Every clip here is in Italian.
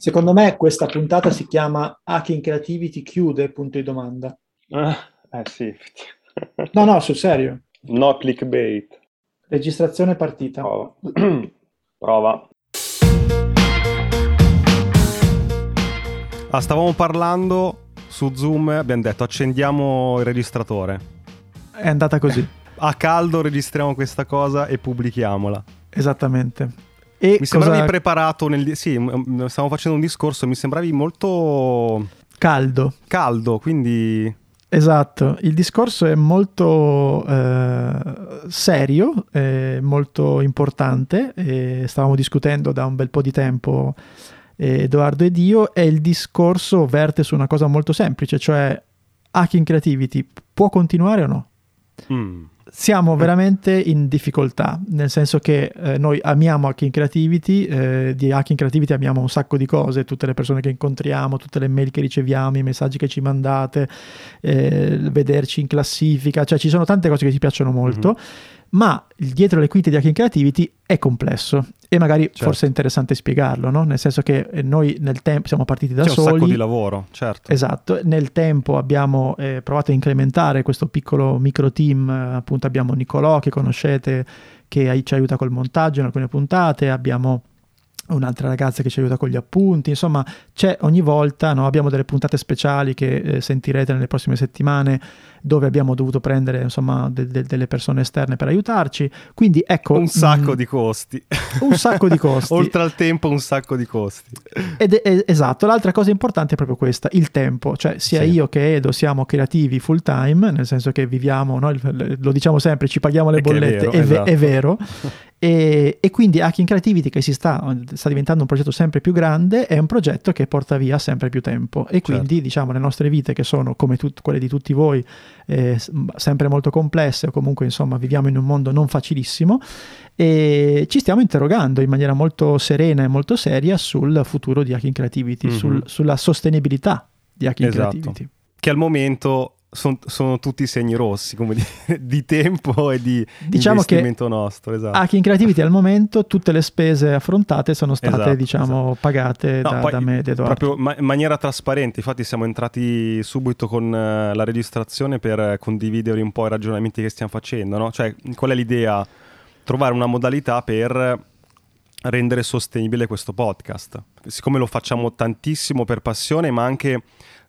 Secondo me questa puntata si chiama Hacking Creativity chiude, punto di domanda. Ah, eh sì. no, no, sul serio. No clickbait. Registrazione partita. Prova. Prova. Ah, stavamo parlando su Zoom, abbiamo detto accendiamo il registratore. È andata così. A caldo registriamo questa cosa e pubblichiamola. Esattamente. E mi sembravi cosa... preparato nel... Sì, stiamo facendo un discorso, mi sembravi molto... Caldo. Caldo, quindi... Esatto, il discorso è molto eh, serio, eh, molto importante, eh, stavamo discutendo da un bel po' di tempo Edoardo ed io, e il discorso verte su una cosa molto semplice, cioè Hacking Creativity può continuare o no? Mm siamo veramente in difficoltà, nel senso che eh, noi amiamo Hacking Creativity, eh, di Hacking Creativity amiamo un sacco di cose, tutte le persone che incontriamo, tutte le mail che riceviamo, i messaggi che ci mandate, eh, vederci in classifica, cioè ci sono tante cose che ci piacciono molto. Mm-hmm ma dietro le quinte di Hacking Creativity è complesso e magari certo. forse è interessante spiegarlo, no? nel senso che eh, noi nel tempo siamo partiti da C'è soli. C'è un sacco di lavoro, certo. Esatto, nel tempo abbiamo eh, provato a incrementare questo piccolo micro team, eh, appunto abbiamo Nicolò che conoscete che ci aiuta col montaggio in alcune puntate, abbiamo un'altra ragazza che ci aiuta con gli appunti, insomma c'è ogni volta, no? abbiamo delle puntate speciali che eh, sentirete nelle prossime settimane dove abbiamo dovuto prendere insomma de- de- delle persone esterne per aiutarci, quindi ecco... Un sacco mh, mm, di costi. Un sacco di costi. Oltre al tempo un sacco di costi. Ed è, esatto, l'altra cosa importante è proprio questa, il tempo, cioè sia sì. io che Edo siamo creativi full time, nel senso che viviamo, no? lo diciamo sempre, ci paghiamo le è bollette, è vero. È, esatto. è vero E, e, quindi Hacking Creativity, che si sta, sta, diventando un progetto sempre più grande, è un progetto che porta via sempre più tempo. E quindi, certo. diciamo, le nostre vite, che sono come tut- quelle di tutti voi, eh, sempre molto complesse, o comunque, insomma, viviamo in un mondo non facilissimo, e ci stiamo interrogando in maniera molto serena e molto seria sul futuro di Hacking Creativity, mm-hmm. sul, sulla sostenibilità di Hacking esatto. Creativity. Che al momento son, sono tutti segni rossi come di, di tempo e di diciamo investimento nostro. Esatto. Hacking Creativity al momento tutte le spese affrontate sono state esatto, diciamo esatto. pagate no, da, da, me. Proprio ma- in maniera trasparente, infatti siamo entrati subito con uh, la registrazione per condividere un po' i ragionamenti che stiamo facendo, no? Cioè qual è l'idea? Trovare una modalità per rendere sostenibile questo podcast. Siccome lo facciamo tantissimo per passione, ma anche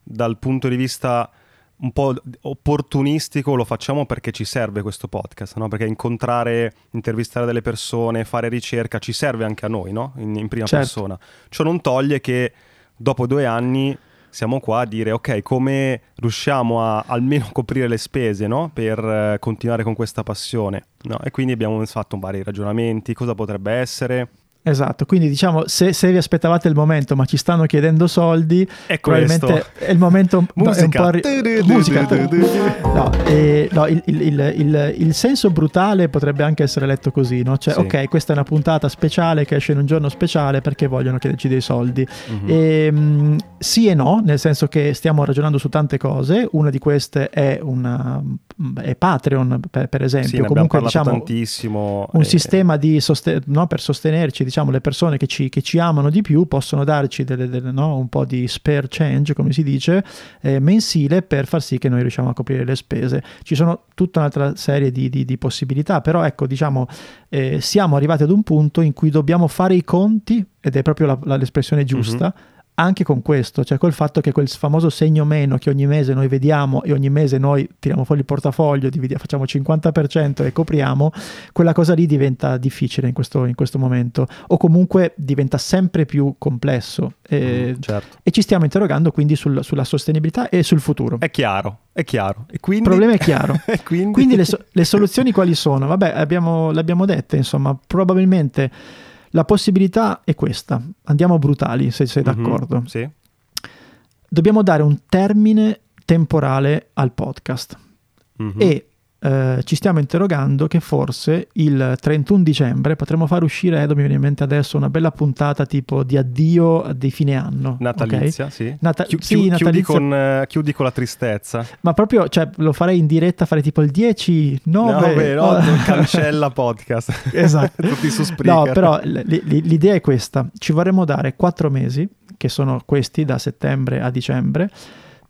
dal punto di vista un po' opportunistico lo facciamo perché ci serve questo podcast, no? perché incontrare, intervistare delle persone, fare ricerca ci serve anche a noi no? in, in, prima certo. persona. Ciò non toglie che dopo due anni siamo qua a dire ok come riusciamo a almeno coprire le spese no? per eh, continuare con questa passione e quindi abbiamo fatto vari ragionamenti, cosa potrebbe essere Esatto, quindi diciamo se, se, vi aspettavate il momento ma ci stanno chiedendo soldi, è probabilmente questo. è il momento musica. un po' ri- musica. No, eh, no il, il, il, il, senso brutale potrebbe anche essere letto così, no? Cioè, sì. ok, questa è una puntata speciale che esce in un giorno speciale perché vogliono chiederci dei soldi. Mm-hmm. E, mh, sì e no, nel senso che stiamo ragionando su tante cose, una di queste è, una, è Patreon per, per esempio, sì, comunque diciamo tantissimo, un e... sistema di sosten- no, per sostenerci diciamo, le persone che ci, che ci, amano di più possono darci delle, delle, no, un po' di spare change, come si dice, eh, mensile per far sì che noi riusciamo a coprire le spese. Ci sono tutta un'altra serie di, di, di possibilità, però ecco, diciamo, eh, siamo arrivati ad un punto in cui dobbiamo fare i conti, ed è proprio la, la, l'espressione giusta, mm-hmm anche con questo, cioè col fatto che quel famoso segno meno che ogni mese noi vediamo e ogni mese noi tiriamo fuori il portafoglio, dividiamo, facciamo 50% e copriamo, quella cosa lì diventa difficile in questo, in questo momento o comunque diventa sempre più complesso e, mm, certo. e ci stiamo interrogando quindi sul, sulla sostenibilità e sul futuro. È chiaro, è chiaro. E quindi... Il problema è chiaro. quindi, quindi le, so- le, soluzioni quali sono? Vabbè, abbiamo, le abbiamo dette, insomma, probabilmente la possibilità è questa, andiamo brutali se sei mm-hmm, d'accordo. Sì. Dobbiamo dare un termine temporale al podcast mm-hmm. e eh, ci stiamo interrogando che forse il 31 dicembre potremo far uscire, eh, mi viene in mente adesso, una bella puntata tipo di addio di fine anno. Natalizia, okay? sì. Nata- Chi- sì chiudi, natalizia. Con, uh, chiudi con la tristezza. Ma proprio, cioè, lo farei in diretta, farei tipo il 10, 9... No, oh. cancella podcast. esatto. Tutti su Spreaker. No, però l- l- l'idea è questa, ci vorremmo dare 4 mesi che sono questi da settembre a dicembre,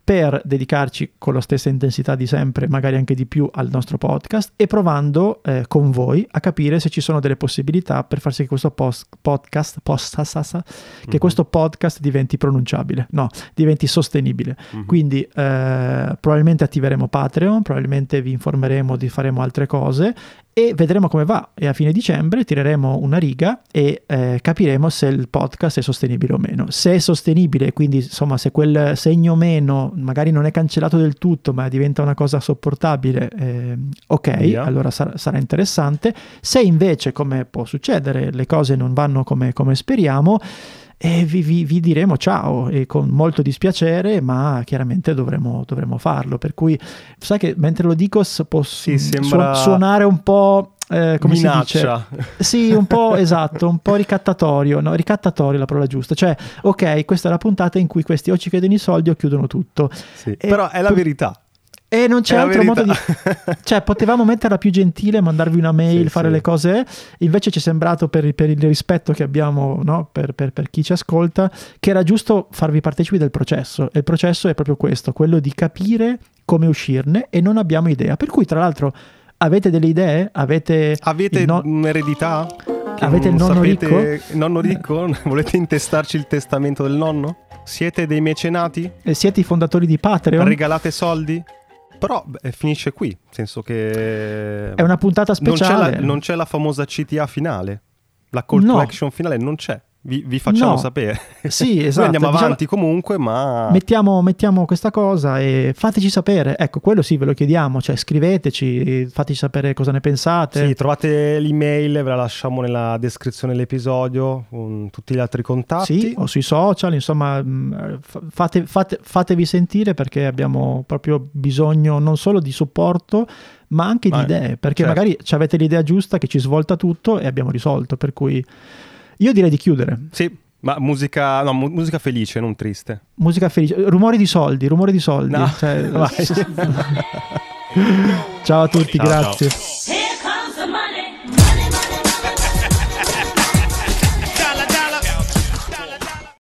per dedicarci con la stessa intensità di sempre, magari anche di più, al nostro podcast e provando eh, con voi a capire se ci sono delle possibilità per far sì che questo post- podcast, post- che mm-hmm. questo podcast diventi pronunciabile, no, diventi sostenibile. Mm-hmm. Quindi eh, probabilmente attiveremo Patreon, probabilmente vi informeremo di faremo altre cose e vedremo come va e a fine dicembre tireremo una riga e eh, capiremo se il podcast è sostenibile o meno. Se è sostenibile, quindi insomma se quel segno meno magari non è cancellato del tutto ma diventa una cosa sopportabile, eh, ok, yeah. allora sar- sarà interessante. Se invece, come può succedere, le cose non vanno come, come speriamo, e vi, vi, vi, diremo ciao e con molto dispiacere, ma chiaramente dovremo, dovremo farlo. Per cui, sai che mentre lo dico può sì, sembra... suonare un po'. Eh, come Minaccia. si dice? Sì, un po' esatto, un po' ricattatorio, no? Ricattatorio è la parola giusta. Cioè, ok, questa è la puntata in cui questi o ci chiedono i soldi o chiudono tutto. Sì, però è la verità. E non c'è altro modo di... cioè, potevamo metterla più gentile, mandarvi una mail, sì, fare sì. le cose. Invece ci è sembrato, per, per il rispetto che abbiamo no? per, per, per, chi ci ascolta, che era giusto farvi partecipi del processo. E il processo è proprio questo, quello di capire come uscirne e non abbiamo idea. Per cui, tra l'altro, avete delle idee? Avete, avete no... un'eredità? Avete il nonno sapete... ricco? Nonno ricco? Volete intestarci il testamento del nonno? Siete dei mecenati? E siete i fondatori di Patreon? Regalate soldi? Però beh, finisce qui, nel senso che... È una puntata speciale. Non c'è la, non c'è la famosa CTA finale, la call no. to action finale non c'è. Vi, vi, facciamo no. sapere. Sì, esatto. Noi andiamo diciamo, avanti comunque, ma... Mettiamo, mettiamo, questa cosa e fateci sapere. Ecco, quello sì, ve lo chiediamo. Cioè, scriveteci, fateci sapere cosa ne pensate. Sì, trovate l'email, ve la lasciamo nella descrizione dell'episodio, con tutti gli altri contatti. Sì, o sui social, insomma, mm, fate, fate, fatevi sentire perché abbiamo proprio bisogno non solo di supporto, ma anche ma di idee. Perché certo. magari avete l'idea giusta che ci svolta tutto e abbiamo risolto. Per cui... Io direi di chiudere. Sì, ma musica, no, mu- musica felice, non triste. Musica felice, rumori di soldi, rumori di soldi. No. Cioè, ciao a tutti, ciao, grazie. Ciao.